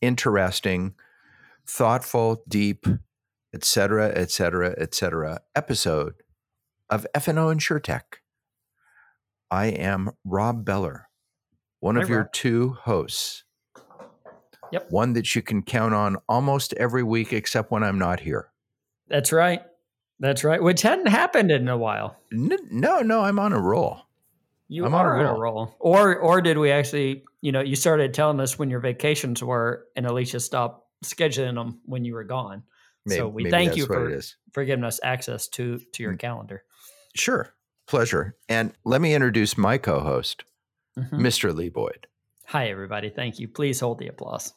interesting, thoughtful, deep, etc., etc., etc. episode of FNO InsurTech. I am Rob Beller, one of Hi, your two hosts. Yep. One that you can count on almost every week, except when I'm not here. That's right. That's right. Which hadn't happened in a while. No, no, I'm on a roll. You I'm on a are on a roll. roll. Or or did we actually, you know, you started telling us when your vacations were and Alicia stopped scheduling them when you were gone. Maybe, so we thank you for for giving us access to to Mm. your calendar. Sure, pleasure. And let me introduce my co-host, Mhm. Mr. Lee Boyd. Hi everybody. Thank you. Please hold the applause.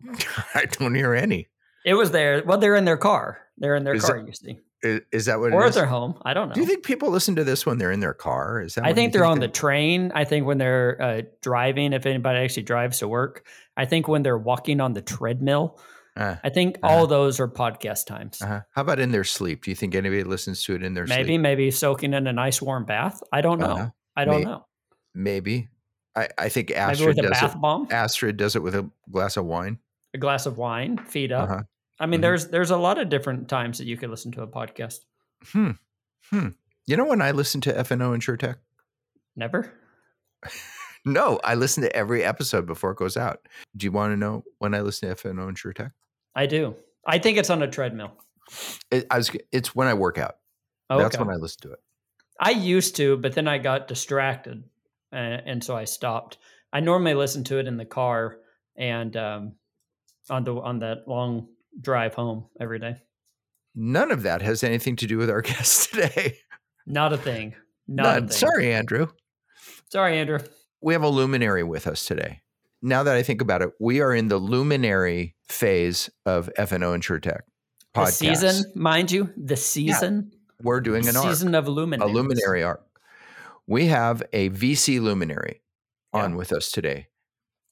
I don't hear any. It was there. Well, they're in their car. They're in their Is car, it- you see. Is, is that what it is? Or at their home. I don't know. Do you think people listen to this when they're in their car? Is that? I think they're on the train. I think when they're uh, driving, if anybody actually drives to work. I think when they're walking on the treadmill. Ah, I think Uh-huh. all those are podcast times. uh-huh. How about in their sleep? Do you think anybody listens to it in their maybe, sleep? maybe maybe soaking in a nice warm bath. I don't know. Uh-huh. I don't May- know. Maybe. I, I think Astrid with a does bath it. bomb, Astrid does it with a glass of wine. a glass of wine, feet up. I mean, Mhm. there's there's a lot of different times that you could listen to a podcast. Hmm. Hmm. You know when I listen to FNO InsurTech? Never. No, I listen to every episode before it goes out. Do you want to know when I listen to FNO InsurTech? I do. I think it's on a treadmill. It, I was, it's when I work out. Oh, That's when I listen to it. I used to, but then I got distracted, and, and so I stopped. I normally listen to it in the car and um, on the on that long drive home every day. None of that has anything to do with our guest today. Not a thing. Not None. a thing. Sorry, Andrew. sorry, Andrew. We have a luminary with us today. Now that I think about it, we are in the luminary phase of FNO InsurTech The podcast. season, mind you, the season, We're doing an arc, season of luminary. a luminary arc. We have a VC luminary on Yeah. with us today.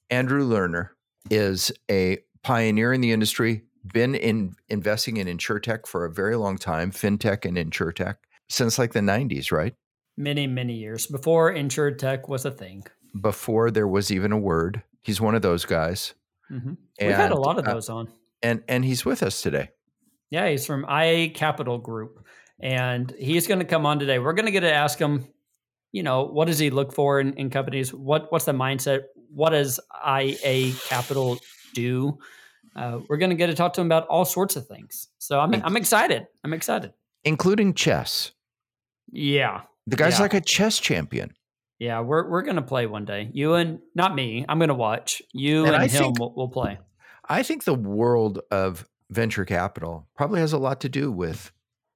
Andrew Lerner is a pioneer in the industry, been in investing in InsurTech for a very long time, FinTech and InsurTech, since like the 90s, right? Many, many years before insurtech was a thing. Before there was even a word. He's one of those guys. hmm We've had a lot of uh, those on. and and he's with us today. Yeah, he's from IA Capital Group, and he's going to come on today. We're going to get to ask him, you know, what does he look for in, in companies? What what's the mindset? What does IA Capital do? Uh, we're going to get to talk to him about all sorts of things. So I'm I'm excited. I'm excited. including chess. Yeah, The guy's Yeah. like a chess champion. yeah. We're we're going to play one day. You and not me. I'm going to watch. You And and, I him think- will, will play. I think the world of venture capital probably has a lot to do with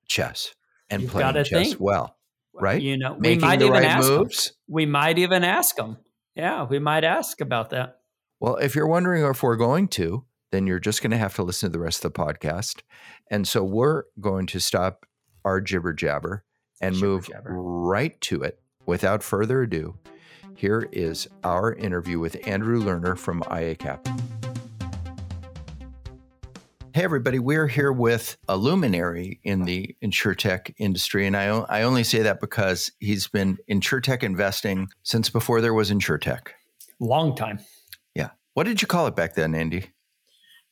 chess and You've playing chess think. well, right? You know, we Making might the even right ask moves. We might even ask him. Yeah, we might ask about that. Well, if you're wondering if we're going to, then you're just going to have to listen to the rest of the podcast. And so we're going to stop our jibber jabber and move right to it. Without further ado, here is our interview with Andrew Lerner from IA Capital. Hey, everybody, we're here with a luminary in the insurtech industry. And I, o- I only say that because he's been insurtech investing since before there was insurtech. Long time. Yeah. What did you call it back then, Andy?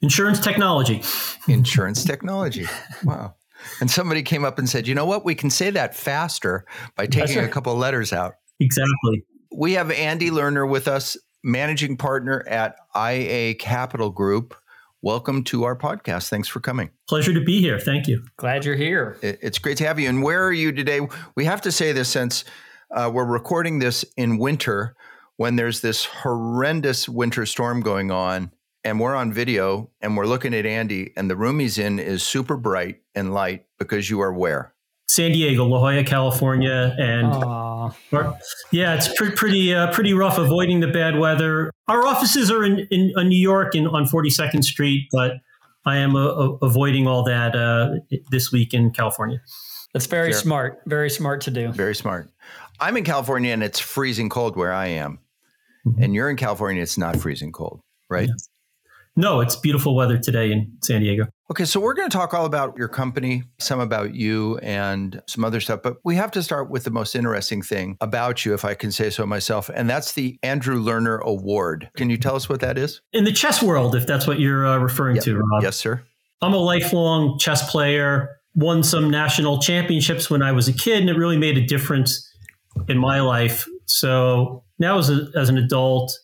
Insurance technology. Insurance technology. Wow. And somebody came up and said, you know what? We can say that faster by taking a couple of letters out. Exactly. We have Andy Lerner with us, managing partner at IA Capital Group. Welcome to our podcast. Thanks for coming. Pleasure to be here. Thank you. Glad you're here. It's great to have you. And where are you today? We have to say this since uh, we're recording this in winter when there's this horrendous winter storm going on. And we're on video and we're looking at Andy, and the room he's in is super bright and light because you are where? San Diego, La Jolla, California, and Aww. yeah, it's pre- pretty uh, pretty rough avoiding the bad weather. Our offices are in, in, in New York and on 42nd Street, but I am uh, avoiding all that uh, this week in California. That's very sure. smart. Very smart to do. Very smart. I'm in California and it's freezing cold where I am. Mm-hmm. And you're in California, it's not freezing cold, right? Yeah. No, it's beautiful weather today in San Diego. Okay, so we're going to talk all about your company, some about you, and some other stuff. But we have to start with the most interesting thing about you, if I can say so myself, and that's the Andrew Lerner Award. Can you tell us what that is? In the chess world, if that's what you're uh, referring yep. to, Rob. Yes, sir. I'm a lifelong chess player, won some national championships when I was a kid, and it really made a difference in my life. So now, as, a, as an adult,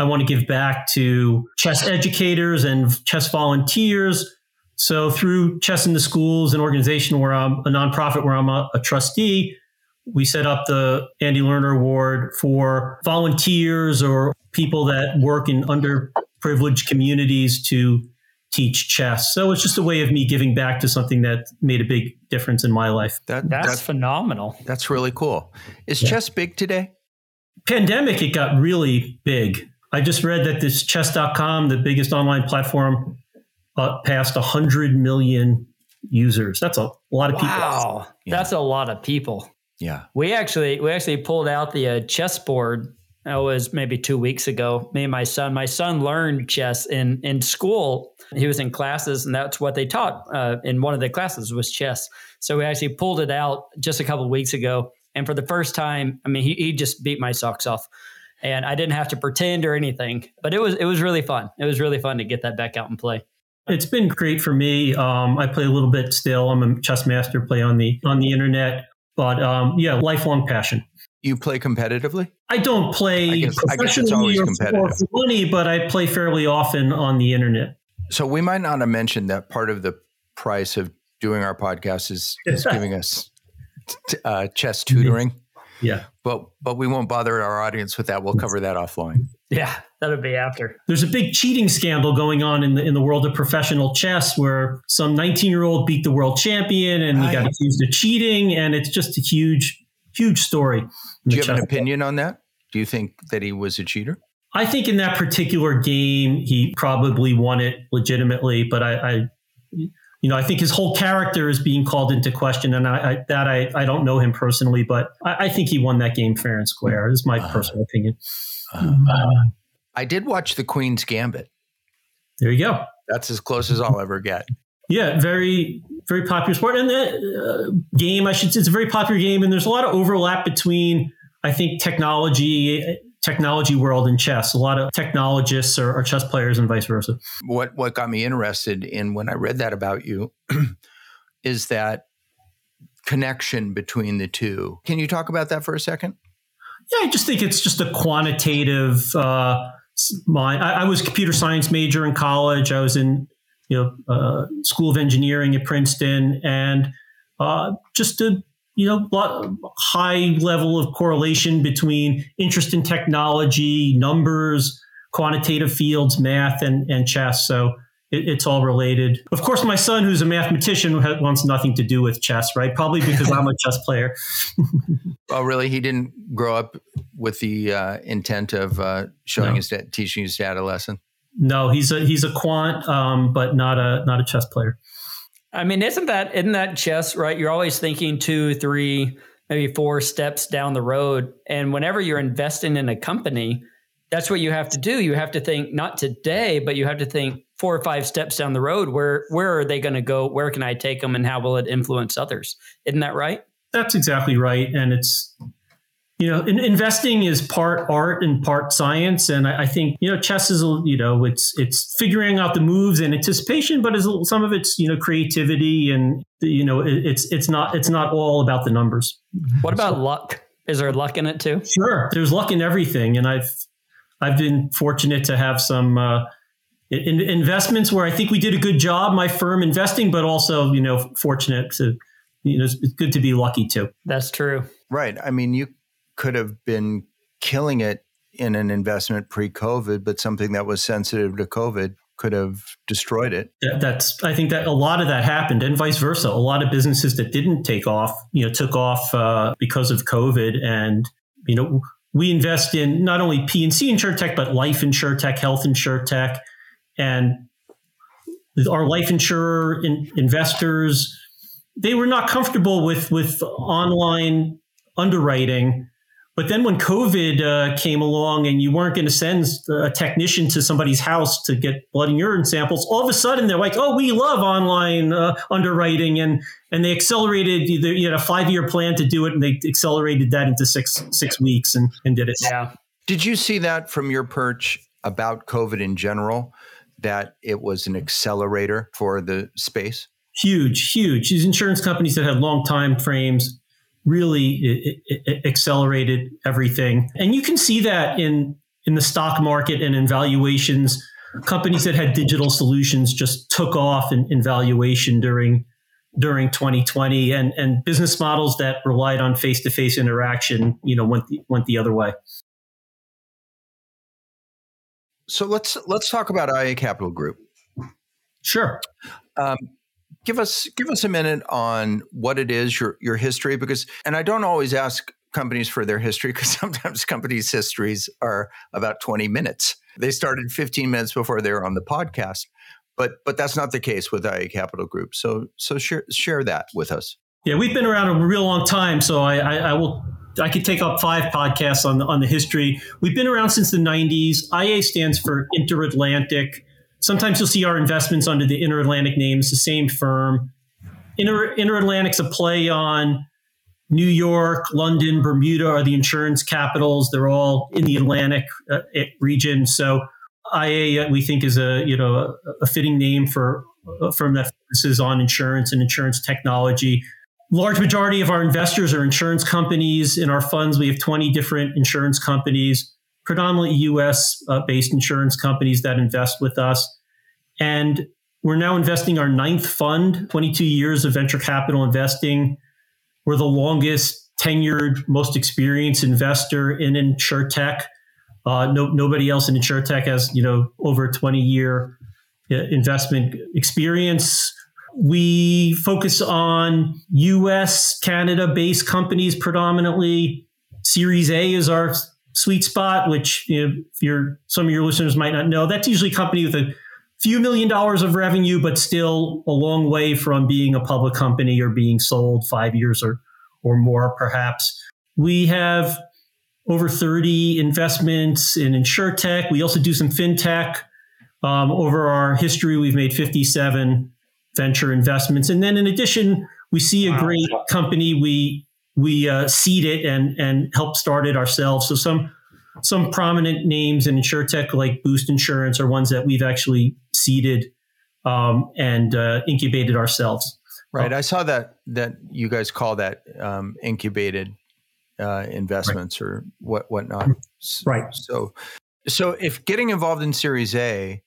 I want to give back to chess educators and chess volunteers. So through Chess in the Schools, an organization where I'm a nonprofit where I'm a, a trustee, we set up the Andy Lerner Award for volunteers or people that work in underprivileged communities to teach chess. So it's just a way of me giving back to something that made a big difference in my life. That, that's, that's phenomenal. That's really cool. Is yeah. chess big today? Pandemic, it got really big. I just read that this chess.com, the biggest online platform, uh, passed 100 million users. That's a lot of people. Wow. Yeah. That's a lot of people. Yeah. We actually we actually pulled out the uh, chessboard that was maybe 2 weeks ago. Me and my son. My son learned chess in in school. He was in classes and that's what they taught uh, in one of the classes was chess. So we actually pulled it out just a couple weeks ago and for the first time, I mean, he, he just beat my socks off and I didn't have to pretend or anything. But it was it was really fun. It was really fun to get that back out and play. It's been great for me. Um, I play a little bit still. I'm a chess master. Play on the on the internet, but um, yeah, lifelong passion. You play competitively? I don't play I guess, professionally I or for money, but I play fairly often on the internet. So we might not have mentioned that part of the price of doing our podcast is, is giving us t- uh, chess tutoring. Yeah. But but we won't bother our audience with that. We'll cover that offline. Yeah, that'll be after. There's a big cheating scandal going on in the in the world of professional chess where some 19 year old beat the world champion and he got accused of cheating, and it's just a huge, huge story. Do you have an opinion on that? Do you think that he was a cheater? I think in that particular game he probably won it legitimately, but I, I you know, I think his whole character is being called into question, and I, I that I, I don't know him personally, but I, I, think he won that game fair and square. Is my uh, personal opinion. Uh, I did watch the Queen's Gambit. There you go. That's as close as I'll ever get. Yeah, very very popular sport, and the uh, game I should say it's a very popular game, and there's a lot of overlap between I think technology technology world in chess. A lot of technologists are, are chess players and vice versa. What what got me interested in when I read that about you is that connection between the two. Can you talk about that for a second? Yeah, I just think it's just a quantitative uh, mind. I, I, was a computer science major in college. I was in you know uh, School of Engineering at Princeton, and uh, just a you know, a high level of correlation between interest in technology, numbers, quantitative fields, math, and, and chess. So it, it's all related. Of course, my son, who's a mathematician, wants nothing to do with chess, right? Probably because I'm a chess player. oh, really? He didn't grow up with the uh, intent of uh, showing no. his dad, teaching his dad a lesson. No, he's a he's a quant, um, but not a not a chess player. I mean, isn't that isn't that chess right? You're always thinking two, three, maybe four steps down the road, and whenever you're investing in a company, that's what you have to do. You have to think not today, but you have to think four or five steps down the road. Where where are they going to go? Where can I take them, and how will it influence others? Isn't that right? That's exactly right, and it's you know, in, investing is part art and part science, and I, I, think you know chess is you know it's it's figuring out the moves and anticipation, but is some of it's you know creativity and you know it, it's it's not it's not all about the numbers. What about so, luck? Is there luck in it too? Sure, there's luck in everything, and I've I've been fortunate to have some. Uh, in, investments where I think we did a good job, my firm investing, but also, you know, fortunate to, you know, it's good to be lucky too. That's true. Right. I mean, you could have been killing it in an investment pre-COVID, but something that was sensitive to COVID could have destroyed it. That's I think that a lot of that happened, and vice versa. A lot of businesses that didn't take off, you know, took off uh, because of COVID, and you know, we invest in not only P and C tech, but life insure tech, health insure tech, and our life insurer in, investors they were not comfortable with with online underwriting but then when COVID uh, came along and you weren't going to send a technician to somebody's house to get blood and urine samples, all of a sudden they're like, "Oh, we love online uh, underwriting," and and they accelerated. You had a five year plan to do it, and they accelerated that into six six weeks and, and did it. Yeah. Did you see that from your perch about COVID in general? That it was an accelerator for the space. Huge, huge. These insurance companies that had long time frames really it, it accelerated everything. And you can see that in in the stock market and in valuations. Companies that had digital solutions just took off in, in valuation during during 2020, and and business models that relied on face to face interaction, you know, went the, went the other way. So let's let's talk about IA Capital Group. Sure. Um, give us give us a minute on what it is your your history because and I don't always ask companies for their history because sometimes companies' histories are about 20 minutes. They started 15 minutes before they were on the podcast. But but that's not the case with IA Capital Group. So so share share that with us. Yeah, we've been around a real long time, so I, I, I will I could take up five podcasts on the, on the history. We've been around since the 90s. IA stands for Interatlantic Sometimes you'll see our investments under the Interatlantic name. It's the same firm. Inter, Interatlantic's a play on New York, London, Bermuda are the insurance capitals. They're all in the Atlantic uh, region. So IA, we think, is a you know a, a fitting name for a firm that focuses on insurance and insurance technology. Large majority of our investors are insurance companies. In our funds, we have 20 different insurance companies predominantly US uh, based insurance companies that invest with us. And we're now investing our ninth fund, 22 years of venture capital investing. We're the longest tenured, most experienced investor in insurtech. Uh, no, nobody else in insurtech has, you know, over 20 year uh, investment experience. We focus on US, Canada based companies predominantly. Series A is our sweet spot, which you know, if your some of your listeners might not know, that's usually a company with a few million dollars of revenue, but still a long way from being a public company or being sold five years or or more, perhaps. We have over 30 investments in insure tech. We also do some fintech. Um, over our history, we've made 57 venture investments. And then in addition, we see a great company we we uh, seed it and and help start it ourselves. So some some prominent names in insurtech like Boost Insurance are ones that we've actually seeded um, and uh, incubated ourselves. Right. I saw that that you guys call that um, incubated uh, investments right. or what whatnot. Right. So so if getting involved in Series A,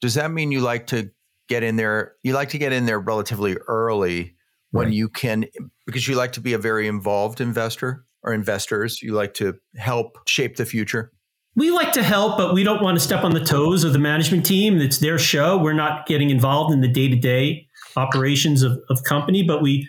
does that mean you like to get in there? You like to get in there relatively early when right. you can because you like to be a very involved investor or investors you like to help shape the future. We like to help but we don't want to step on the toes of the management team. It's their show. We're not getting involved in the day-to-day operations of, of company but we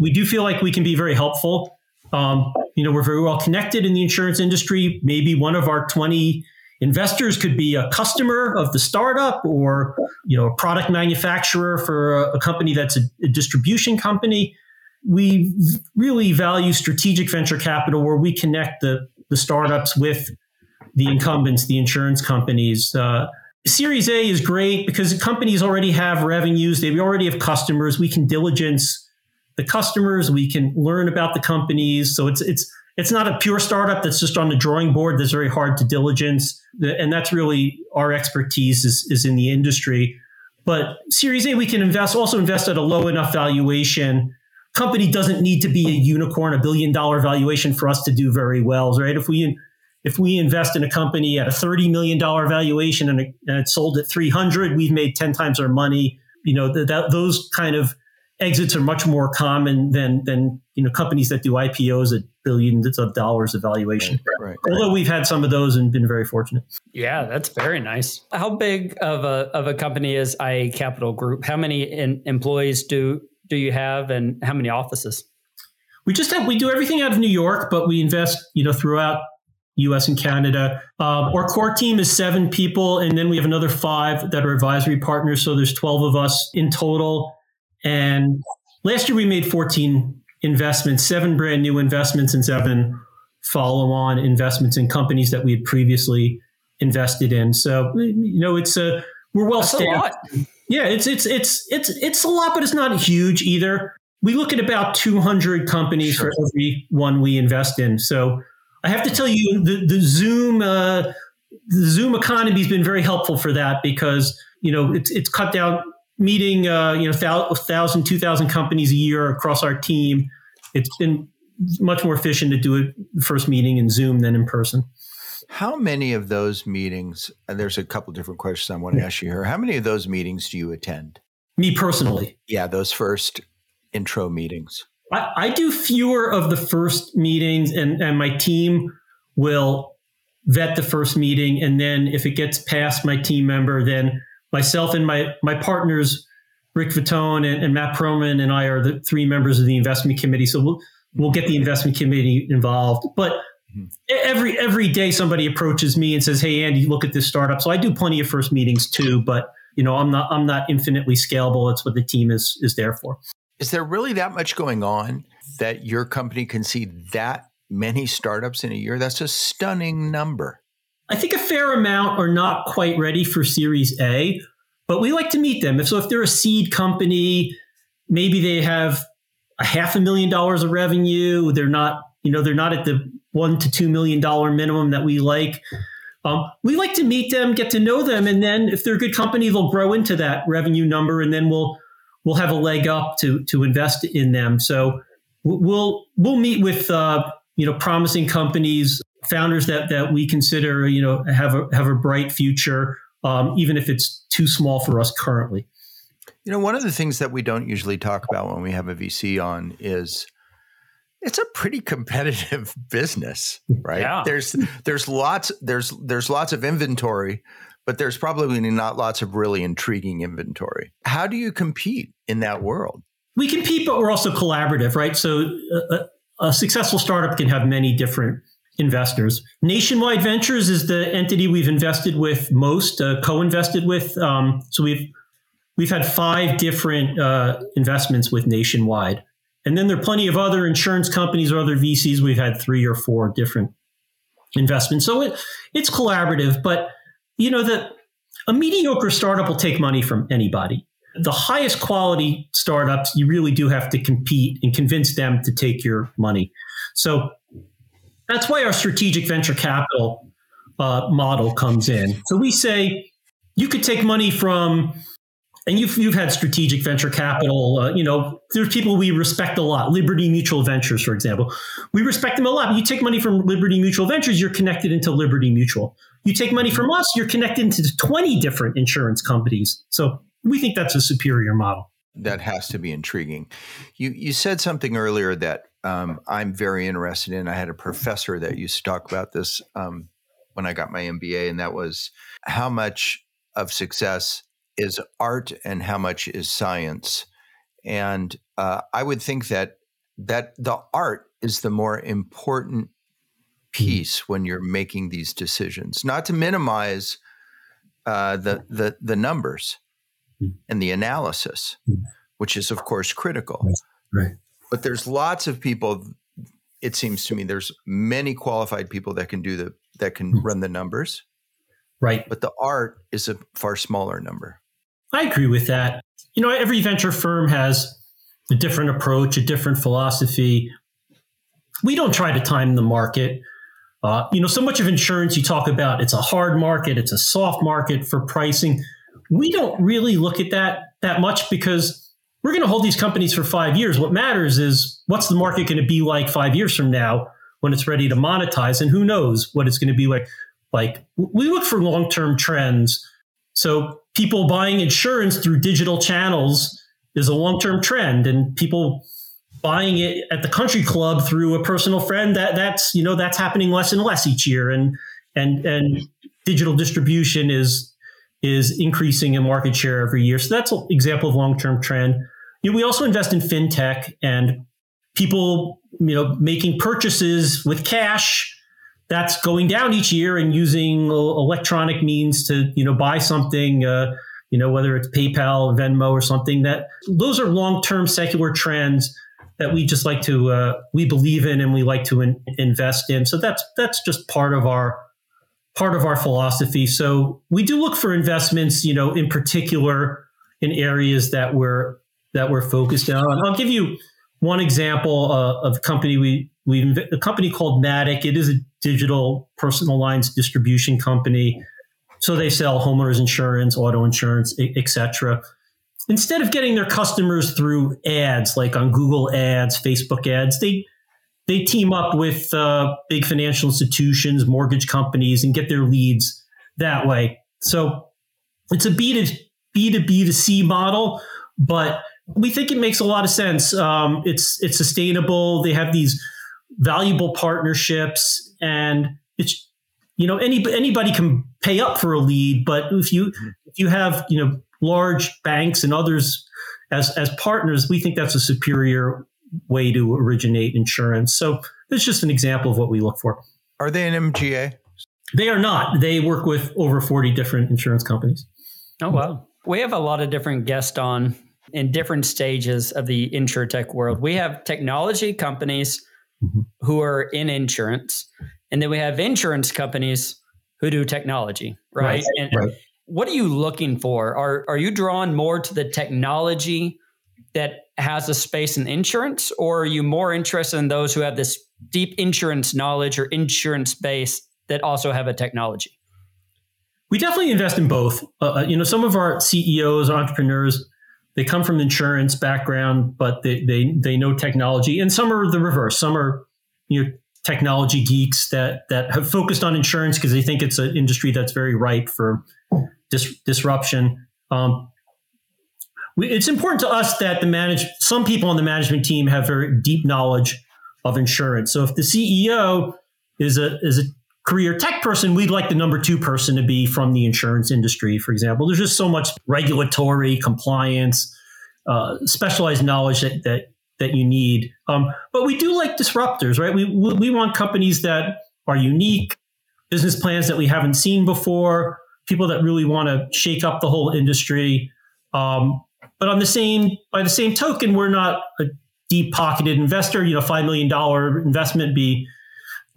we do feel like we can be very helpful. Um, you know we're very well connected in the insurance industry. Maybe one of our 20 investors could be a customer of the startup or you know a product manufacturer for a, a company that's a, a, distribution company. We really value strategic venture capital where we connect the, the startups with the incumbents the insurance companies. Uh, series a is great because companies already have revenues. They already have customers. We can diligence the customers. We can learn about the companies. So it's it's it's not a pure startup that's just on the drawing board that's very hard to diligence and that's really our expertise is, is in the industry. But series a we can invest also invest at a low enough valuation. Company doesn't need to be a unicorn a billion dollar valuation for us to do very well right? If we if we invest in a company at a 30 million dollar valuation and, it, and it's sold at 300 we've made 10 times our money. You know that those kind of exits are much more common than than you know companies that do IPOs at billions of dollars of valuation. Right, right. Although we've had some of those and been very fortunate. Yeah, that's very nice. How big of a of a company is IA Capital Group? How many in, employees do do you have, and how many offices? We just have we do everything out of New York, but we invest you know throughout U.S. and Canada. Um, our core team is seven people, and then we have another five that are advisory partners. So there's twelve of us in total. And last year we made 14 investments, seven brand new investments, and seven follow-on investments in companies that we had previously invested in. So you know, it's a we're well staffed. Yeah, it's it's it's it's it's a lot, but it's not huge either. We look at about 200 companies Sure. for every one we invest in. So I have to tell you, the the Zoom uh, the Zoom economy has been very helpful for that because you know it's it's cut down meeting uh, you know thousand two thousand companies a year across our team. It's been much more efficient to do it first meeting in Zoom than in person. How many of those meetings, and there's a couple different questions I want to ask you here. How many of those meetings do you attend? Me personally, Yeah, those first intro meetings. I, I do fewer of the first meetings, and, and my team will vet the first meeting. And then if it gets past my team member, then myself and my, my partners, Rick Vitone and, and Matt Perlman, and I are the three members of the investment committee. So we'll, we'll get the investment committee involved. But Mhm. every every day somebody approaches me and says, "Hey, Andy, look at this startup." So I do plenty of first meetings too, but you know, I'm not I'm not infinitely scalable. It's what the team is is there for. Is there really that much going on that your company can see that many startups in a year? That's a stunning number. I think a fair amount are not quite ready for Series A, but we like to meet them. If so, if they're a seed company, maybe they have a half a million dollars of revenue. They're not, you know, they're not at the one to two million dollar minimum that we like. Um, we like to meet them, get to know them, and then if they're a good company, they'll grow into that revenue number, and then we'll we'll have a leg up to to invest in them. So we'll we'll meet with uh, you know promising companies founders that that we consider you know have a have a bright future, um, even if it's too small for us currently. You know, one of the things that we don't usually talk about when we have a VC on is it's a pretty competitive business, right? Yeah. There's there's lots there's there's lots of inventory, but there's probably not lots of really intriguing inventory. How do you compete in that world? We compete, but we're also collaborative, right? So a, a- a successful startup can have many different investors. Nationwide Ventures is the entity we've invested with most, uh, co-invested with. Um, so we've we've had five different uh, investments with Nationwide, and then there are plenty of other insurance companies or other VCs. We've had three or four different investments. So it, it's collaborative, but you know that a mediocre startup will take money from anybody. The highest quality startups, you really do have to compete and convince them to take your money. So that's why our strategic venture capital uh, model comes in. So we say you could take money from, and you've you've had strategic venture capital. Uh, you know, there's people we respect a lot. Liberty Mutual Ventures, for example, we respect them a lot. You take money from Liberty Mutual Ventures, you're connected into Liberty Mutual. You take money from us, you're connected into 20 different insurance companies. So we think that's a superior model. That has to be intriguing. You you said something earlier that um, I'm very interested in. I had a professor that used to talk about this um, when I got my MBA, and that was how much of success is art and how much is science. And uh, I would think that that the art is the more important piece when you're making these decisions. Not to minimize uh, the the the numbers Mm. and the analysis, Mm. which is of course critical. Right. But there's lots of people. It seems to me there's many qualified people that can do the that can Mm. run the numbers, Right. but the art is a far smaller number. I agree with that. You know, every venture firm has a different approach, a different philosophy. We don't try to time the market. Uh, you know, so much of insurance you talk about, it's a hard market, it's a soft market for pricing. We don't really look at that that much because we're going to hold these companies for five years. What matters is what's the market going to be like five years from now when it's ready to monetize, and who knows what it's going to be like. Like we look for long term trends. So people buying insurance through digital channels is a long term trend, and people buying it at the country club through a personal friend that that's you know that's happening less and less each year, and and and digital distribution is is increasing in market share every year. So that's an example of long term trend. You know, we also invest in fintech and people you know making purchases with cash that's going down each year and using electronic means to you know buy something uh, you know whether it's paypal venmo or something that those are long-term secular trends that we just like to uh, we believe in and we like to in, invest in. So that's that's just part of our part of our philosophy. So we do look for investments you know in particular in areas that we're that we're focused on i'll give you one example uh, of a company we we a company called Matic. It is a digital personal lines distribution company. So they sell homeowners insurance, auto insurance, etc. Instead of getting their customers through ads like on Google Ads, Facebook Ads, they they team up with uh, big financial institutions, mortgage companies, and get their leads that way. So it's a B to B to B to C model, but we think it makes a lot of sense. Um, it's it's sustainable. They have these valuable partnerships, and it's you know any anybody can pay up for a lead, but if you if you have you know large banks and others as as partners, we think that's a superior way to originate insurance. So it's just an example of what we look for. Are they an MGA? They are not. They work with over 40 different insurance companies. Oh, wow. We have a lot of different guests on in different stages of the insurtech world. We have technology companies mm-hmm. who are in insurance, and then we have insurance companies who do technology, right? right. And right. what are you looking for? Are are you drawn more to the technology that has a space in insurance, or are you more interested in those who have this deep insurance knowledge or insurance base that also have a technology? We definitely invest in both. Uh, uh you know, some of our CEOs, or entrepreneurs, they come from insurance background, but they, they, they know technology. And some are the reverse. Some are, you know, technology geeks that, that have focused on insurance because they think it's an industry that's very ripe for dis- disruption. Um, it's important to us that the manage some people on the management team have very deep knowledge of insurance. So if the CEO is a is a career tech person, we'd like the number two person to be from the insurance industry, for example. There's just so much regulatory compliance, uh, specialized knowledge that, that, that you need. Um, but we do like disruptors, right? We, we want companies that are unique, business plans that we haven't seen before, people that really want to shake up the whole industry. Um, but on the same, by the same token, we're not a deep pocketed investor. You know, $5 million investment be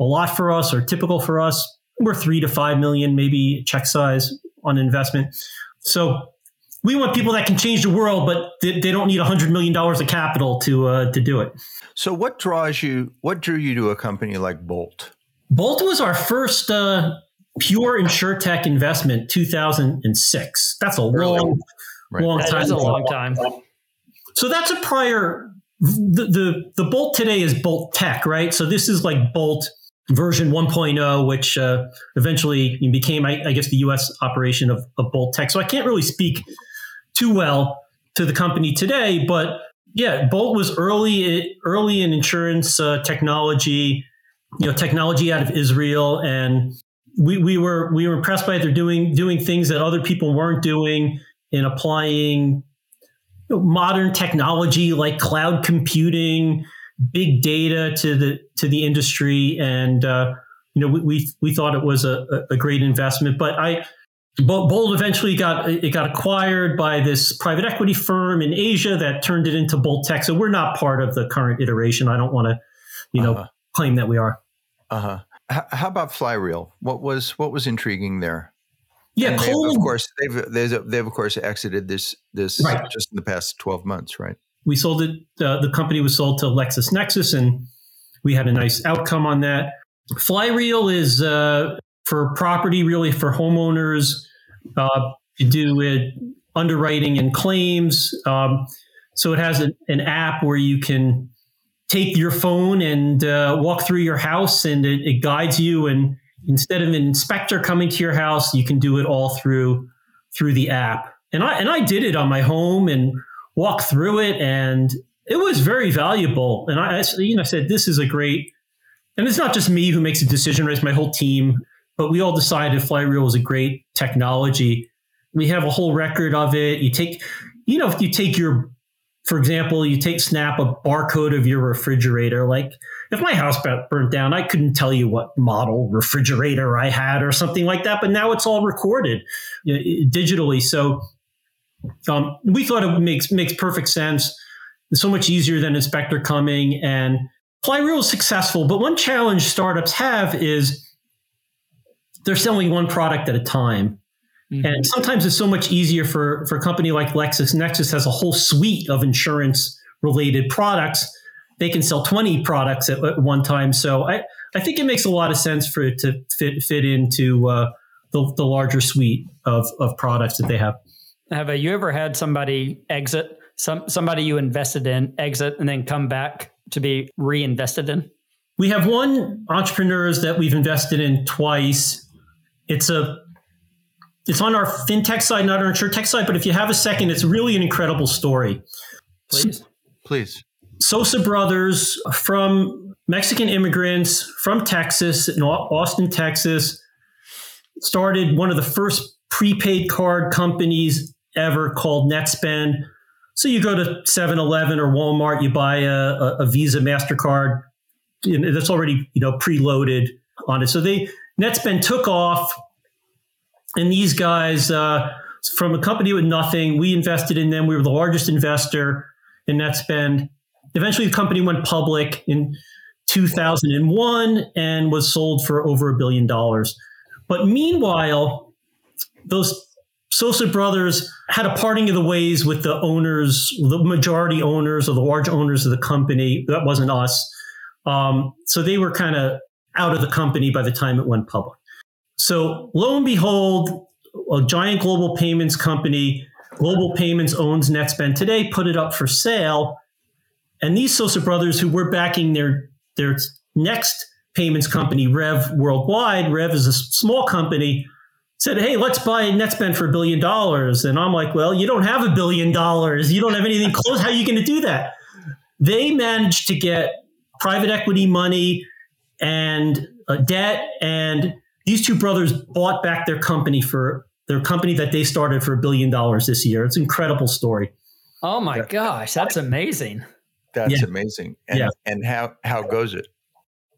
a lot for us or typical for us. We're three to five million, maybe check size on investment. So we want people that can change the world, but they, they don't need a hundred million dollars of capital to uh, to do it. So what draws you? What drew you to a company like Bolt? Bolt was our first uh, pure insurtech investment, 2006. That's a long, right. long time. That's a long time. So that's a prior. The, the the Bolt today is Bolt Tech, right? So this is like Bolt version 1.0, which uh, eventually became, I, I, guess, the U.S. operation of, of Bolt Tech. So I can't really speak too well to the company today, but yeah, Bolt was early early in insurance uh, technology, you know, technology out of Israel, and we, we were we were impressed by it. They're doing doing things that other people weren't doing in applying you know, modern technology like cloud computing big data to the to the industry, and uh, you know we, we, we thought it was a, a great investment. But I Bolt eventually got it got acquired by this private equity firm in Asia that turned it into Bolt Tech. So we're not part of the current iteration. I don't want to, you know, uh-huh. claim that we are. Uh huh. H- how about Flyreel? What was what was intriguing there? Yeah, Cole, of course they've they've, they've of course exited this this right. just in the past twelve months, right? We sold it. Uh, the company was sold to LexisNexis, and we had a nice outcome on that. Flyreel is uh, for property, really for homeowners uh, to do with underwriting and claims. Um, so it has an, app where you can take your phone and uh, walk through your house, and it, it guides you. And instead of an inspector coming to your house, you can do it all through through the app. And I and I did it on my home and walk through it, and it was very valuable. And I, you know, I said, this is a great, and it's not just me who makes a decision, right? it's my whole team, but we all decided Flyreel was a great technology. We have a whole record of it. You take, you know, if you take your, for example, you take snap a barcode of your refrigerator, like if my house burnt down, I couldn't tell you what model refrigerator I had or something like that. But now it's all recorded you know, digitally. So um, we thought it makes makes perfect sense. It's so much easier than inspector coming and Flyreel is successful. But one challenge startups have is they're selling one product at a time. Mm-hmm. And sometimes it's so much easier for, for a company like Lexis. LexisNexis has a whole suite of insurance related products they can sell 20 products at, at, one time. So I, I think it makes a lot of sense for it to fit, fit into uh, the, the larger suite of, of products that they have. Have you ever had somebody exit, some, somebody you invested in exit and then come back to be reinvested in? We have one entrepreneurs that we've invested in twice. It's a it's on our fintech side, not our insurtech side. But if you have a second, it's really an incredible story. Please, please. Sosa brothers from Mexican immigrants from Texas, in Austin, Texas, started one of the first prepaid card companies ever called Netspend. So you go to 7 Eleven or Walmart, you buy a, a Visa MasterCard that's already you know preloaded on it. So they Netspend took off, and these guys uh, from a company with nothing, we invested in them. We were the largest investor in Netspend. Eventually, the company went public in 2001 and was sold for over a billion dollars. But meanwhile, those Sosa brothers had a parting of the ways with the owners, the majority owners or the large owners of the company. That wasn't us. Um, so they were kind of out of the company by the time it went public. So lo and behold, a giant global payments company, Global Payments owns Netspend today, put it up for sale and these Sosa brothers, who were backing their their next payments company, Rev Worldwide, Rev is a small company, said, "Hey, let's buy Netspend for a billion dollars." And I'm like, "Well, you don't have a billion dollars. You don't have anything close. How are you going to do that?" They managed to get private equity money and uh, debt, and these two brothers bought back their company for their company that they started for a billion dollars this year. It's an incredible story. Oh my gosh, that's amazing. That's yeah. amazing. And, yeah. and how, how goes it?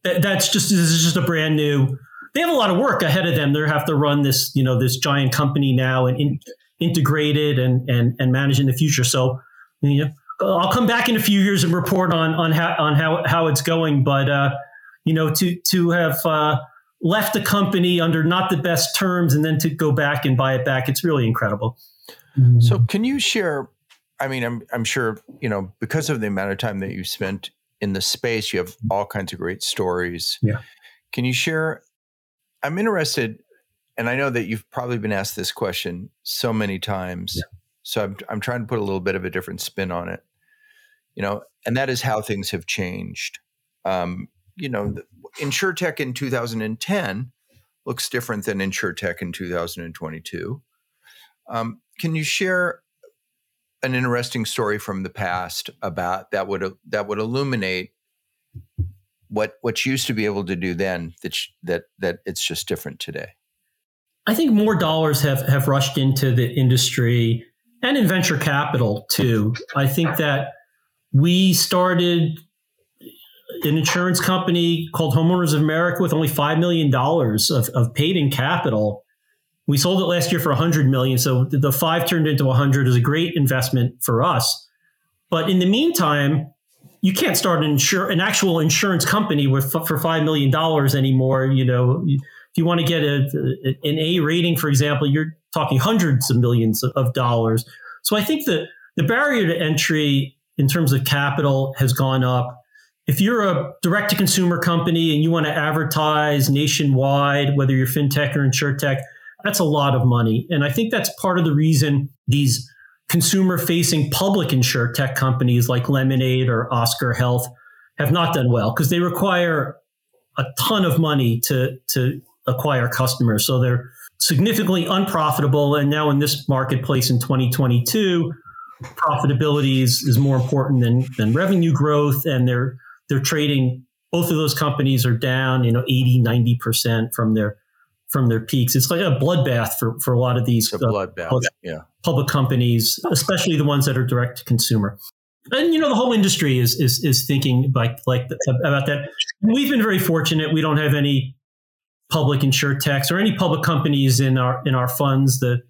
That's just, this is just a brand new, they have a lot of work ahead of them. They have to run this, you know, this giant company now and in, integrate it and, and, and manage in the future. So, you know, I'll come back in a few years and report on, on how, on how, how it's going. But, uh, you know, to, to have, uh, left the company under not the best terms and then to go back and buy it back, it's really incredible. So, can you share I mean, I'm I'm sure you know because of the amount of time that you spent in the space, you have all kinds of great stories. Yeah. Can you share? I'm interested, and I know that you've probably been asked this question so many times. Yeah. So I'm I'm trying to put a little bit of a different spin on it. You know, and that is how things have changed. Um, you know, insure tech in 2010 looks different than insure tech in 2022. Um, can you share an interesting story from the past about that would that would illuminate what what you used to be able to do then that that that it's just different today. I think more dollars have have rushed into the industry and in venture capital too. I think that we started an insurance company called Homeowners of America with only $5 million of, of paid in capital we sold it last year for 100 million. So the five turned into 100 is a great investment for us. But in the meantime, you can't start an an actual insurance company with for five million dollars anymore. You know, if you want to get a, an A rating, for example, you're talking hundreds of millions of dollars. So I think that the barrier to entry in terms of capital has gone up. If you're a direct to consumer company and you want to advertise nationwide, whether you're fintech or insurtech, that's a lot of money. And I think that's part of the reason these consumer facing public insure tech companies like Lemonade or Oscar Health have not done well because they require a ton of money to, to acquire customers. So they're significantly unprofitable. And now in this marketplace in 2022, profitability is, is more important than than revenue growth, and they're they're trading. Both of those companies are down, you know, 80, 90 percent from their from their peaks. It's like a bloodbath for, for a lot of these uh, bloodbath. Public, yeah. public companies, especially the ones that are direct to consumer. And you know the whole industry is is is thinking like like about that. We've been very fortunate. We don't have any public insurtechs or any public companies in our in our funds. The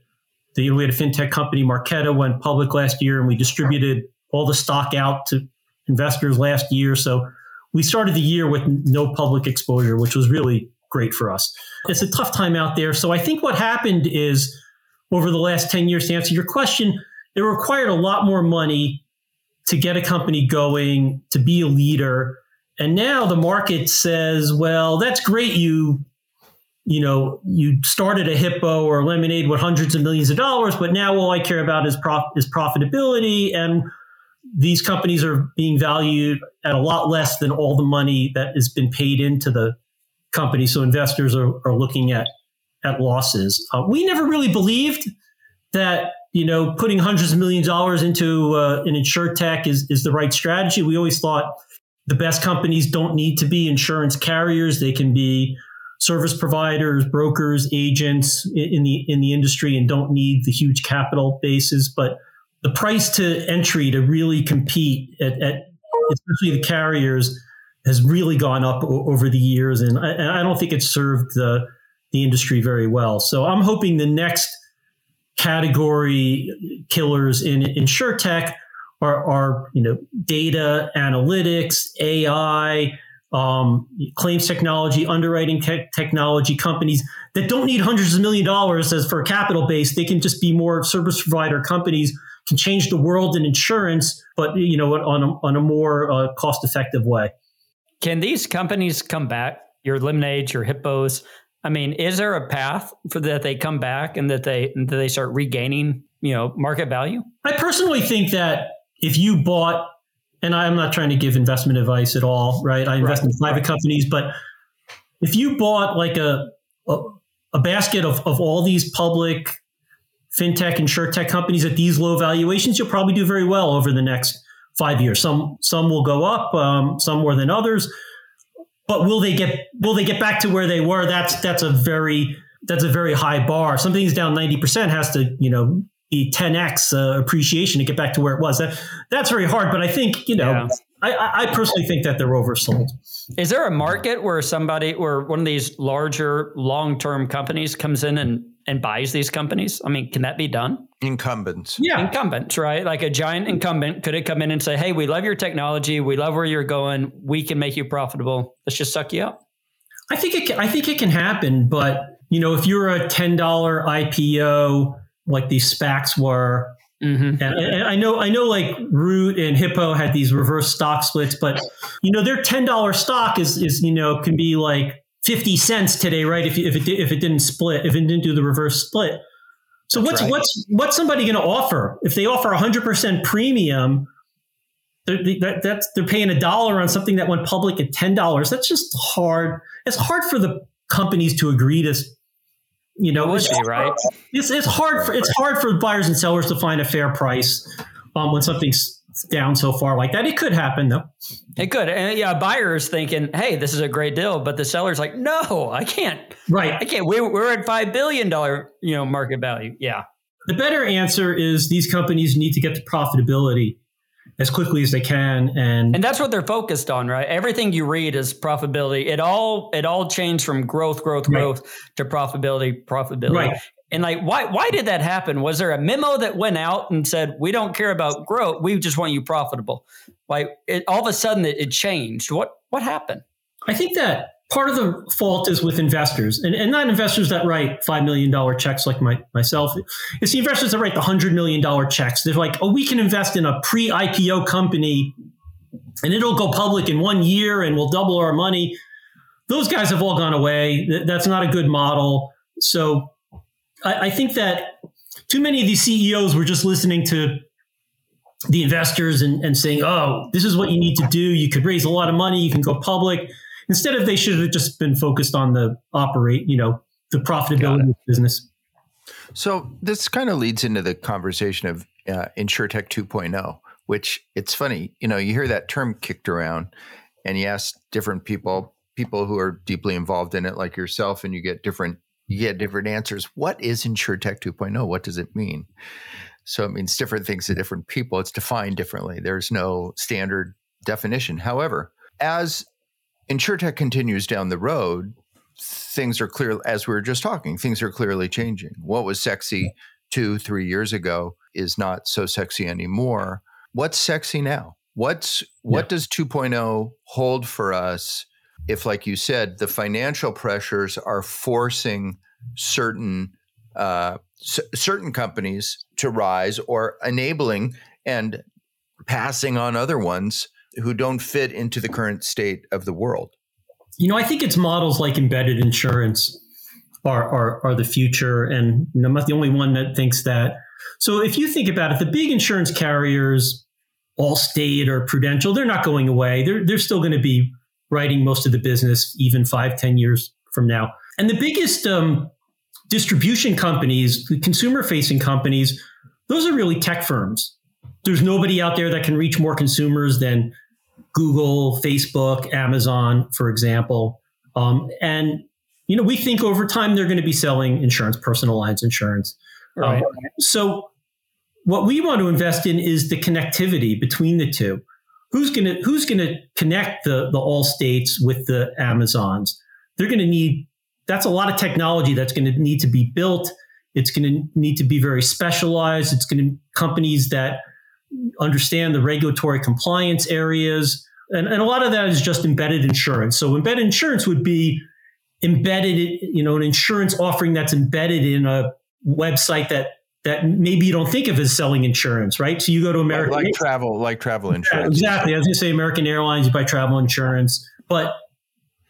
the we had a fintech company, Marqeta, went public last year, and we distributed all the stock out to investors last year. So we started the year with no public exposure, which was really great for us. It's a tough time out there. So I think what happened is over the last 10 years, to answer your question, it required a lot more money to get a company going, to be a leader. And now the market says, well, that's great. You, you know, you started a Hippo or Lemonade with hundreds of millions of dollars, but now all I care about is, prof- is profitability. And these companies are being valued at a lot less than all the money that has been paid into the company. So investors are, are looking at at losses. Uh, we never really believed that you know putting hundreds of millions of dollars into uh, an insurtech is is the right strategy. We always thought the best companies don't need to be insurance carriers; they can be service providers, brokers, agents in the in the industry, and don't need the huge capital bases. But the price to entry to really compete at, at especially the carriers has really gone up o- over the years, and I, and I, don't think it's served the the industry very well. So I'm hoping the next category killers in insurtech are, are you know data analytics, AI, um, claims technology, underwriting te- technology companies that don't need hundreds of million dollars as for a capital base. They can just be more service provider companies can change the world in insurance, but you know on a, on a more uh, cost effective way. Can these companies come back? Your lemonades, your hippos. I mean, is there a path for that they come back and that they that they start regaining, you know, market value? I personally think that if you bought, and I'm not trying to give investment advice at all, right? I invest right. in private right. companies, but if you bought like a a, a basket of, of all these public fintech and tech companies at these low valuations, you'll probably do very well over the next five years. Some some will go up, um, some more than others. But will they get will they get back to where they were? That's that's a very that's a very high bar. Something's down ninety percent has to you know be ten x uh, appreciation to get back to where it was. That that's very hard. But I think you know. Yeah. I, I personally think that they're oversold. Is there a market where somebody, where one of these larger long-term companies comes in and and buys these companies? I mean, can that be done? Incumbents. Yeah. Incumbents, right? Like a giant incumbent, could it come in and say, hey, we love your technology. We love where you're going. We can make you profitable. Let's just suck you up. I think it can, I think it can happen, but you know, if you're a $10 IPO like these SPACs were, mm-hmm. and, and I know I know like Root and Hippo had these reverse stock splits, but you know, their $10 stock is is you know can be like 50 cents today, right? If, if it if it didn't split, if it didn't do the reverse split. So That's what's right. what's what's somebody going to offer? If they offer 100% premium, they're, that, that's they're paying a dollar on something that went public at ten dollars. That's just hard. It's hard for the companies to agree to. You know, it's, be, right? It's, it's hard for it's hard for buyers and sellers to find a fair price um, when something's down so far like that. It could happen though. It could. And yeah, buyers thinking, hey, this is a great deal, but the seller's like, no, I can't. Right. I can't. We're, we're at five billion dollar, you know, market value. Yeah. The better answer is these companies need to get to profitability as quickly as they can and and that's what they're focused on right everything you read is profitability it all it all changed from growth growth right. growth to profitability profitability right. And like, why why did that happen? Was there a memo that went out and said we don't care about growth, we just want you profitable? Like, it, all of a sudden it, it changed. What what happened? I think that part of the fault is with investors, and, and not investors that write five million dollar checks like my, myself. It's the investors that write the hundred million dollar checks. They're like, oh, we can invest in a pre IPO company, and it'll go public in one year, and we'll double our money. Those guys have all gone away. That's not a good model. So I, I think that too many of these CEOs were just listening to the investors and, and saying, oh, this is what you need to do. You could raise a lot of money. You can go public. Instead of they should have just been focused on the operate, you know, the profitability of business. So this kind of leads into the conversation of uh, InsureTech 2.0, which it's funny, you know, you hear that term kicked around and you ask different people, people who are deeply involved in it, like yourself, and you get different you get different answers. What is InsureTech 2.0? What does it mean? So it means different things to different people. It's defined differently. There's no standard definition. However, as InsureTech continues down the road, things are clear, as we were just talking, things are clearly changing. What was sexy two, three years ago is not so sexy anymore. What's sexy now? What's what yeah. does 2.0 hold for us if, like you said, the financial pressures are forcing certain uh, c- certain companies to rise or enabling and passing on other ones who don't fit into the current state of the world? You know, I think it's models like embedded insurance are, are, are the future. And I'm not the only one that thinks that. So if you think about it, the big insurance carriers, Allstate or Prudential, they're not going away. They're, they're still going to be writing most of the business even five, ten years from now. And the biggest um, distribution companies, the consumer facing companies, those are really tech firms. There's nobody out there that can reach more consumers than Google, Facebook, Amazon, for example. Um, and you know, we think over time they're going to be selling insurance, personal lines insurance. Right. Um, so, what we want to invest in is the connectivity between the two who's going to who's going to connect the the Allstates with the Amazons? They're going to need that's a lot of technology that's going to need to be built. It's going to need to be very specialized. It's going to companies that understand the regulatory compliance areas. And, and a lot of that is just embedded insurance. So embedded insurance would be embedded, you know, an insurance offering that's embedded in a website that that maybe you don't think of as selling insurance, right? So you go to American like, like travel, like travel insurance. exactly. I was going to say American Airlines, you buy travel insurance, but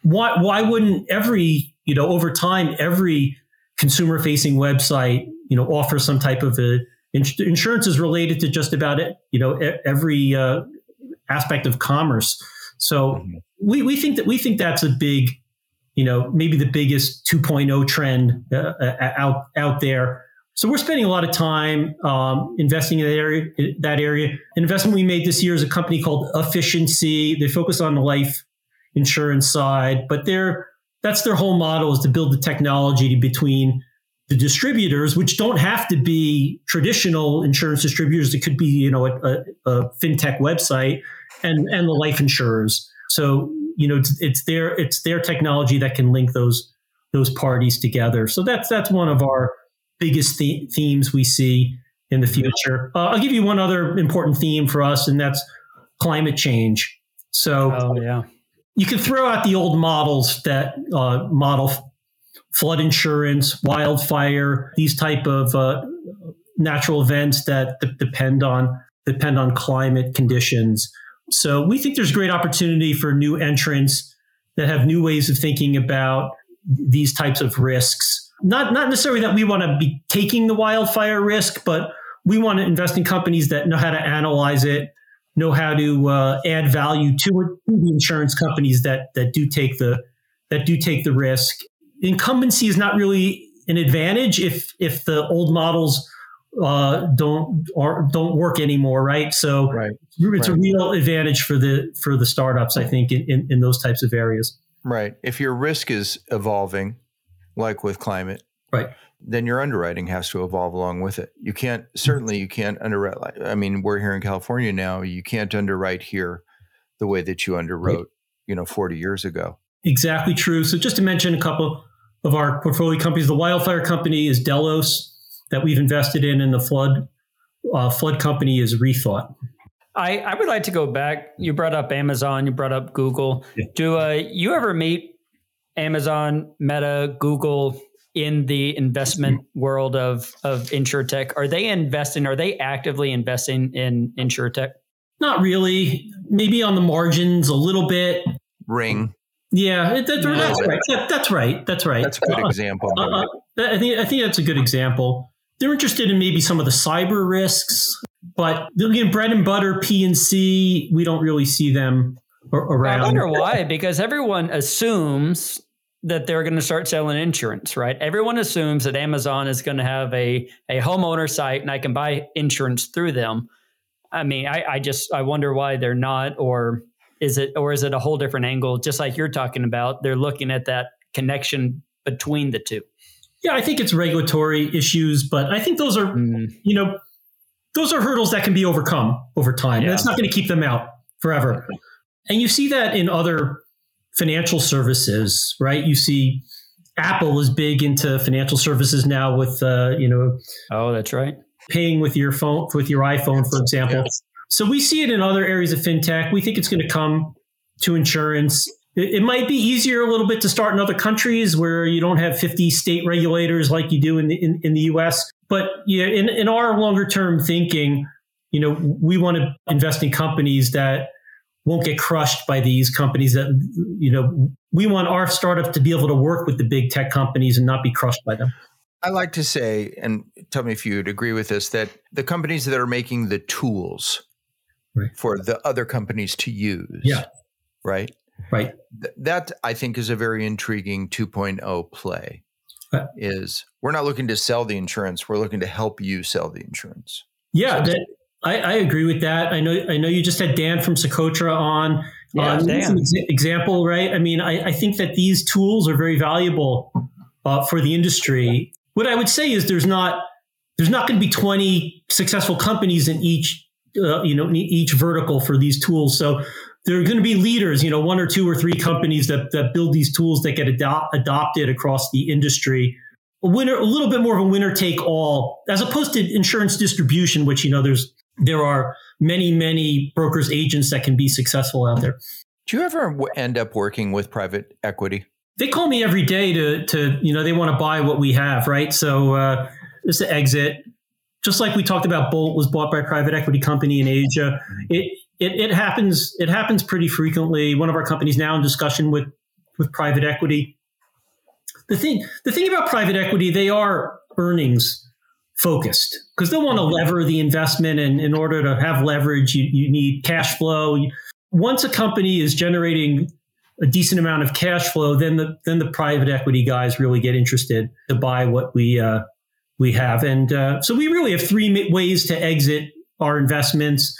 why why wouldn't every you know over time every consumer facing website you know offer some type of a insurance is related to just about it you know every uh, aspect of commerce. So mm-hmm. we we think that we think that's a big you know maybe the biggest 2.0 trend uh, uh, out out there so we're spending a lot of time um, investing in that area. That area. An investment we made this year is a company called Efficiency. They focus on the life insurance side, but their that's their whole model is to build the technology between the distributors, which don't have to be traditional insurance distributors. It could be you know a, a, a fintech website and and the life insurers. So you know it's, it's their it's their technology that can link those those parties together. So that's that's one of our biggest th- themes we see in the future. Uh, I'll give you one other important theme for us, and that's climate change. So, oh, yeah. you can throw out the old models that uh, model flood insurance, wildfire, these type of uh, natural events that d- depend on depend on climate conditions. So we think there's great opportunity for new entrants that have new ways of thinking about these types of risks not not necessarily that we want to be taking the wildfire risk, but we want to invest in companies that know how to analyze it, know how to uh, add value to, to the insurance companies that that do take the that do take the risk. Incumbency is not really an advantage if if the old models uh, don't or don't work anymore, right? So right. it's right. a real advantage for the for the startups, I think, in, in, in those types of areas. Right. If your risk is evolving, like with climate, right? Then your underwriting has to evolve along with it. You can't certainly you can't underwrite. I mean, we're here in California now. You can't underwrite here the way that you underwrote, right. you know, 40 years ago. Exactly true. So just to mention a couple of our portfolio companies, the wildfire company is Delos that we've invested in, and the flood uh, flood company is Rethought. I, I would like to go back. You brought up Amazon, you brought up Google. Yeah. Do uh, you ever meet Amazon, Meta, Google in the investment world of of insurtech? Are they investing? Are they actively investing in insurtech? Not really. Maybe on the margins a little bit. Ring. Yeah, that, that's, right. That, that's right. That's right. That's a good uh, example. Uh, uh, I think I think that's a good example. They're interested in maybe some of the cyber risks, but again, bread and butter P and C, we don't really see them around. I wonder why, because everyone assumes that they're going to start selling insurance, right? Everyone assumes that Amazon is going to have a a homeowner site and I can buy insurance through them. I mean, I, I just I wonder why they're not, or is it or is it a whole different angle? Just like you're talking about, they're looking at that connection between the two. Yeah, I think it's regulatory issues, but I think those are mm. you know those are hurdles that can be overcome over time. Yeah. That's not going to keep them out forever. And you see that in other financial services, right? You see Apple is big into financial services now with uh, you know Oh, that's right. paying with your phone with your iPhone for example. So we see it in other areas of fintech. We think it's going to come to insurance. It, it, might be easier a little bit to start in other countries where you don't have 50 state regulators like you do in the in, in the US. But yeah, in, in our longer term thinking, you know, we want to invest in companies that won't get crushed by these companies that you know we want our startup to be able to work with the big tech companies and not be crushed by them. I like to say and tell me if you'd agree with this that the companies that are making the tools right. for the other companies to use yeah. right? Right. Th- that i think is a very intriguing 2.0 play uh, is we're not looking to sell the insurance we're looking to help you sell the insurance. Yeah so that, I, I, agree with that. I know. I know you just had Dan from Socotra on. Yeah, uh, Dan. example, right? I mean, I, I, think that these tools are very valuable uh, for the industry. What I would say is there's not there's not going to be 20 successful companies in each uh, you know each vertical for these tools. So there are going to be leaders, you know, one or two or three companies that that build these tools that get adopt, adopted across the industry. A winner, a little bit more of a winner take all, as opposed to insurance distribution, which you know there's there are many, many brokers, agents that can be successful out there. Do you ever end up working with private equity? They call me every day to, to you know, they want to buy what we have, right? So uh, it's an exit. Just like we talked about, Bolt was bought by a private equity company in Asia. It, it, it happens. It happens pretty frequently. One of our companies now in discussion with with private equity. The thing, the thing about private equity, they are earnings focused because they'll want to lever the investment. And in order to have leverage, you, you need cash flow. Once a company is generating a decent amount of cash flow, then the then the private equity guys really get interested to buy what we uh, we have. And uh, so we really have three ways to exit our investments.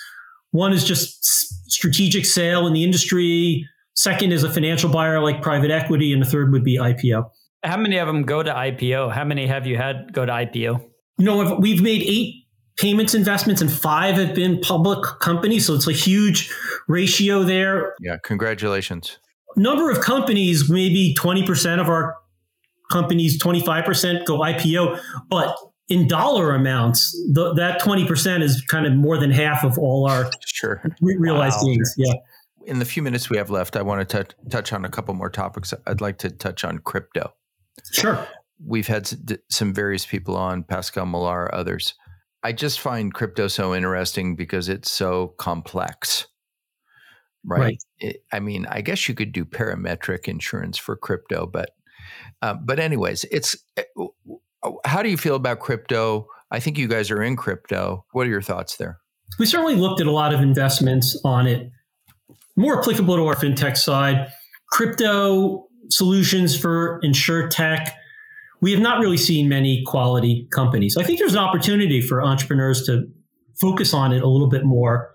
One is just strategic sale in the industry. Second is a financial buyer like private equity, and the third would be IPO. How many of them go to IPO? How many have you had go to IPO? You know, we've made eight payments investments and five have been public companies. So it's a huge ratio there. Yeah. Congratulations. Number of companies, maybe 20% of our companies, 25% go IPO, but in dollar amounts, the, that 20% is kind of more than half of all our sure. realized wow. gains. Yeah. In the few minutes we have left, I want to touch on a couple more topics. I'd like to touch on crypto. Sure we've had some various people on, Pascal Millaire, others. I just find crypto so interesting because it's so complex. Right. right. It, I mean, I guess you could do parametric insurance for crypto, but uh, but anyways, it's eh, how do you feel about crypto? I think you guys are in crypto. What are your thoughts there? We certainly looked at a lot of investments on it. More applicable to our fintech side, crypto solutions for insure tech we have not really seen many quality companies. I think there's an opportunity for entrepreneurs to focus on it a little bit more.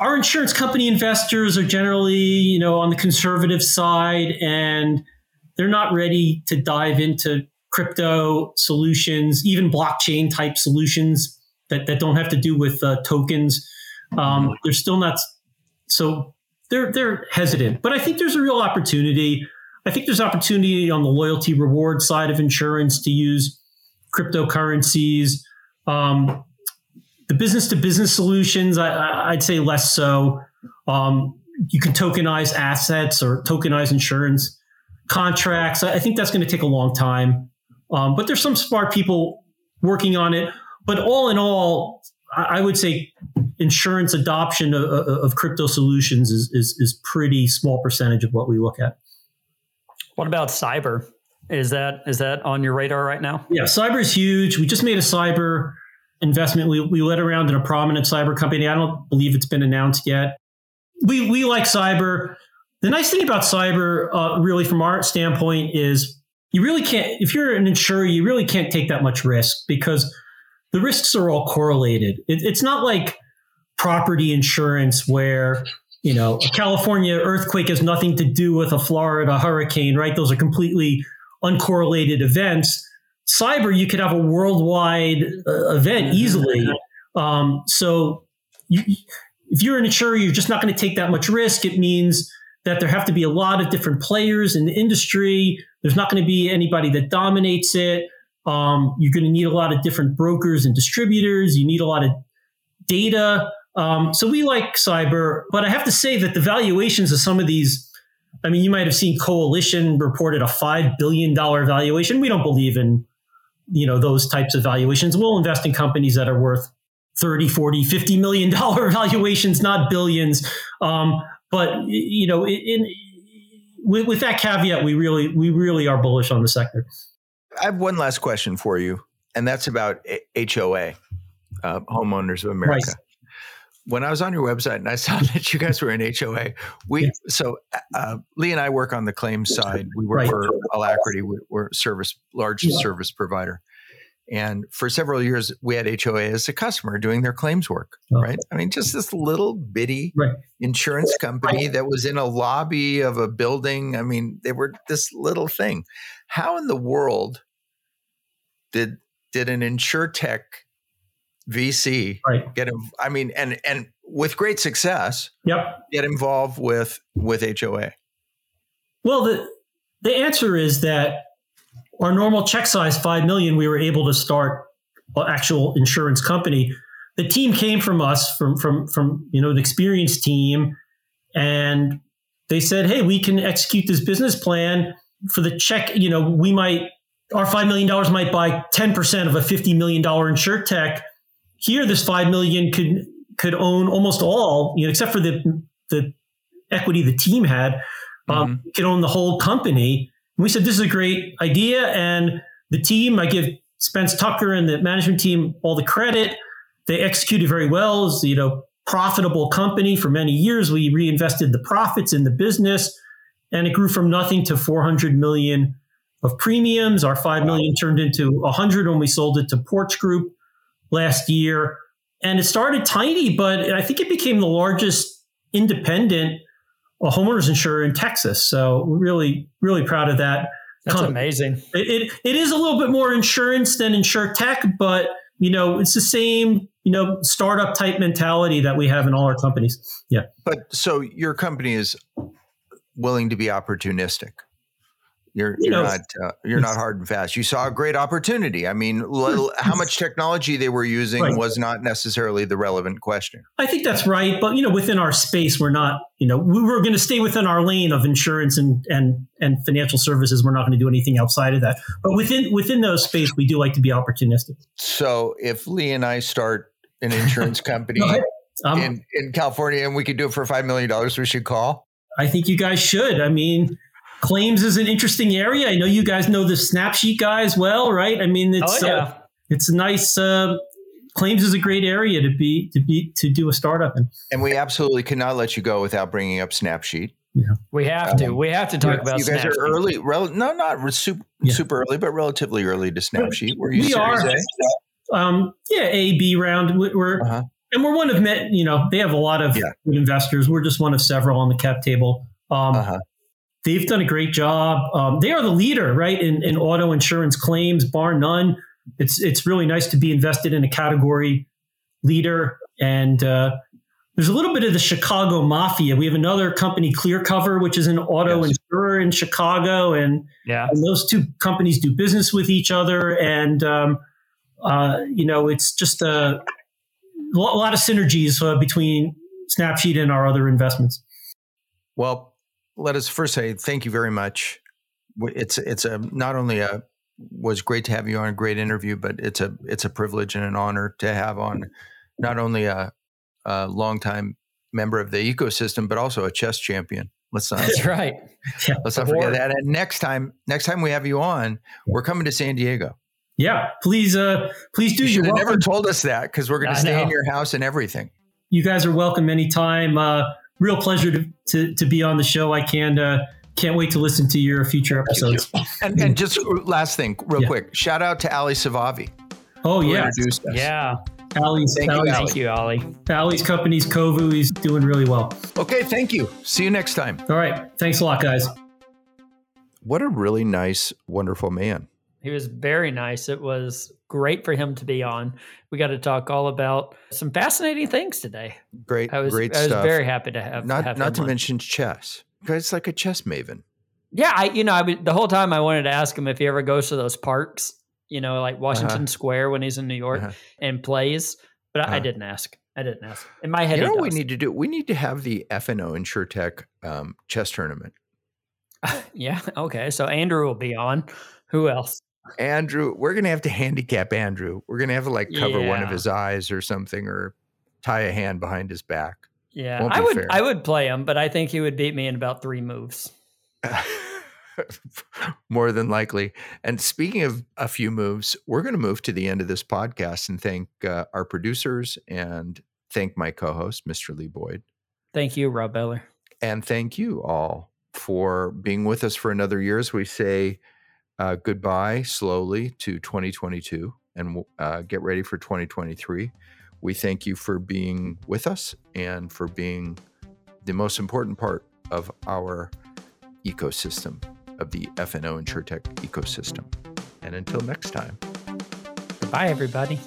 Our insurance company investors are generally, you know, on the conservative side and they're not ready to dive into crypto solutions, even blockchain type solutions that, that don't have to do with uh, tokens. Um, they're still not so they're they're hesitant. But I think there's a real opportunity I think there's opportunity on the loyalty reward side of insurance to use cryptocurrencies. Um, the business to business solutions, I, would say less so. Um, you can tokenize assets or tokenize insurance contracts. I think that's going to take a long time. Um, but there's some smart people working on it. But all in all, I, would say insurance adoption of, of crypto solutions is, is, is pretty small percentage of what we look at. What about cyber? Is that is that on your radar right now? Yeah, cyber is huge. We just made a cyber investment. We we led around in a prominent cyber company. I don't believe it's been announced yet. We we like cyber. the nice thing about cyber, uh, really, from our standpoint, is you really can't, if you're an insurer, you really can't take that much risk because the risks are all correlated. It, it's not like property insurance where, you know, a California earthquake has nothing to do with a Florida hurricane, right? Those are completely uncorrelated events. Cyber, you could have a worldwide uh, event mm-hmm. easily. Um, so you, if you're an insurer, you're just not going to take that much risk. It means that there have to be a lot of different players in the industry. There's not going to be anybody that dominates it. Um, you're going to need a lot of different brokers and distributors. You need a lot of data. Um, so we like cyber, but I have to say that the valuations of some of these, I mean, you might have seen Coalition reported a $5 billion valuation. We don't believe in, you know, those types of valuations. We'll invest in companies that are worth 30, 40, 50 million dollar valuations, not billions. Um, but you know, in, with, with, that caveat, we really we really are bullish on the sector. I have one last question for you, and that's about HOA, uh, Homeowners of America. Right. When I was on your website and I saw that you guys were in HOA, we yeah. so uh, Lee and I work on the claims side. We work right. for Alacrity. We're service large yeah. service provider. And for several years, we had HOA as a customer doing their claims work, oh. right? I mean, just this little bitty right. insurance company that was in a lobby of a building. I mean, they were this little thing. How in the world did did an insurtech VC right. get? I mean, and and with great success, yep, get involved with with HOA. Well, the the answer is that our normal check size, 5 million, we were able to start an actual insurance company. The team came from us, from, from, from, you know, an experienced team. And they said, Hey, we can execute this business plan for the check. You know, we might, our $5 million might buy 10% of a $50 million insurtech. Here, this 5 million could, could own almost all, you know, except for the, the equity the team had, um, mm-hmm. could own the whole company we said, this is a great idea. And the team, I give Spence Tucker and the management team all the credit. They executed very well. It's, you know, profitable company for many years. We reinvested the profits in the business and it grew from nothing to 400 million of premiums. Our 5 million turned into 100 when we sold it to Porch Group last year. And it started tiny, but I think it became the largest independent a homeowners insurer in Texas. So really, really proud of that. That's company. amazing. It, it, it is a little bit more insurance than insure tech, but you know, it's the same, you know, startup type mentality that we have in all our companies. Yeah. But so your company is willing to be opportunistic. You're, you you're know, not uh, you're not hard and fast. You saw a great opportunity. I mean, how much technology they were using right. was not necessarily the relevant question. I think that's right, but you know, within our space, we're not. You know, we were going to stay within our lane of insurance and and and financial services. We're not going to do anything outside of that. But within within those space, we do like to be opportunistic. So, if Lee and I start an insurance company um, in in California and we could do it for five million dollars, we should call. I think you guys should. I mean claims is an interesting area. I know you guys know the Snapsheet guys well, right? I mean, it's oh, yeah. uh, it's a nice. Uh, claims is a great area to be to be to do a startup in. And we absolutely cannot let you go without bringing up Snapsheet. Yeah. We have to. Um, we have to talk about. You guys Snapsheet. are early. Rel- no, not super, yeah. super early, but relatively early to Snapsheet. Were you we are. Um, yeah, A B round. We're uh-huh. and we're one of met. you know they have a lot of yeah. investors. We're just one of several on the cap table. Um, uh-huh. They've done a great job. Um, they are the leader, right, in, in auto insurance claims, bar none. It's it's really nice to be invested in a category leader. And uh, there's a little bit of the Chicago mafia. We have another company, ClearCover, which is an auto yes. insurer in Chicago, and, yeah. and those two companies do business with each other. And um, uh, you know, it's just a, a lot of synergies uh, between Snapsheet and our other investments. Well, let us first say thank you very much. It's it's a not only a was great to have you on a great interview, but it's a it's a privilege and an honor to have on not only a, a longtime member of the ecosystem, but also a chess champion. Let's not. That's right. Let's not forget that. And next time, next time we have you on, we're coming to San Diego. Yeah, please, uh, please do. You never told us that because we're going to stay know. in your house and everything. You guys are welcome anytime. Uh, real pleasure to, to, to be on the show. I can't, uh, can't wait to listen to your future episodes. And, and just last thing, real yeah. quick, shout out to Ali Safavi. Oh, yeah. Yeah. Ali's, thank, Ali's, you, Ali. thank you, Ali. Ali's company's Kovu. He's doing really well. Okay, thank you. See you next time. All right. Thanks a lot, guys. What a really nice, wonderful man. He was very nice. It was great for him to be on. We got to talk all about some fascinating things today. Great, I was, great I was stuff. very happy to have not have not to on. mention chess. Guy's like a chess maven. Yeah, I you know I the whole time I wanted to ask him if he ever goes to those parks, you know, like Washington uh-huh. Square when he's in New York uh-huh. and plays, but uh-huh. I, I, didn't ask. I didn't ask. In my head, you know what we need to do? We need to have the FNO InsureTech um, chess tournament. yeah. Okay. So Andrew will be on. Who else? Andrew, we're gonna have to handicap Andrew. We're gonna have to like cover yeah. one of his eyes or something, or tie a hand behind his back. Yeah, I would. Fair. I would play him, but I think he would beat me in about three moves. More than likely. And speaking of a few moves, we're going to move to the end of this podcast and thank uh, our producers and thank my co-host, Mr. Lee Boyd. Thank you, Rob Beller. And thank you all for being with us for another year as we say uh, goodbye slowly to 2022 and uh, get ready for 2023. We thank you for being with us and for being the most important part of our ecosystem, of the FNO and InsureTech ecosystem. And until next time. Goodbye, everybody.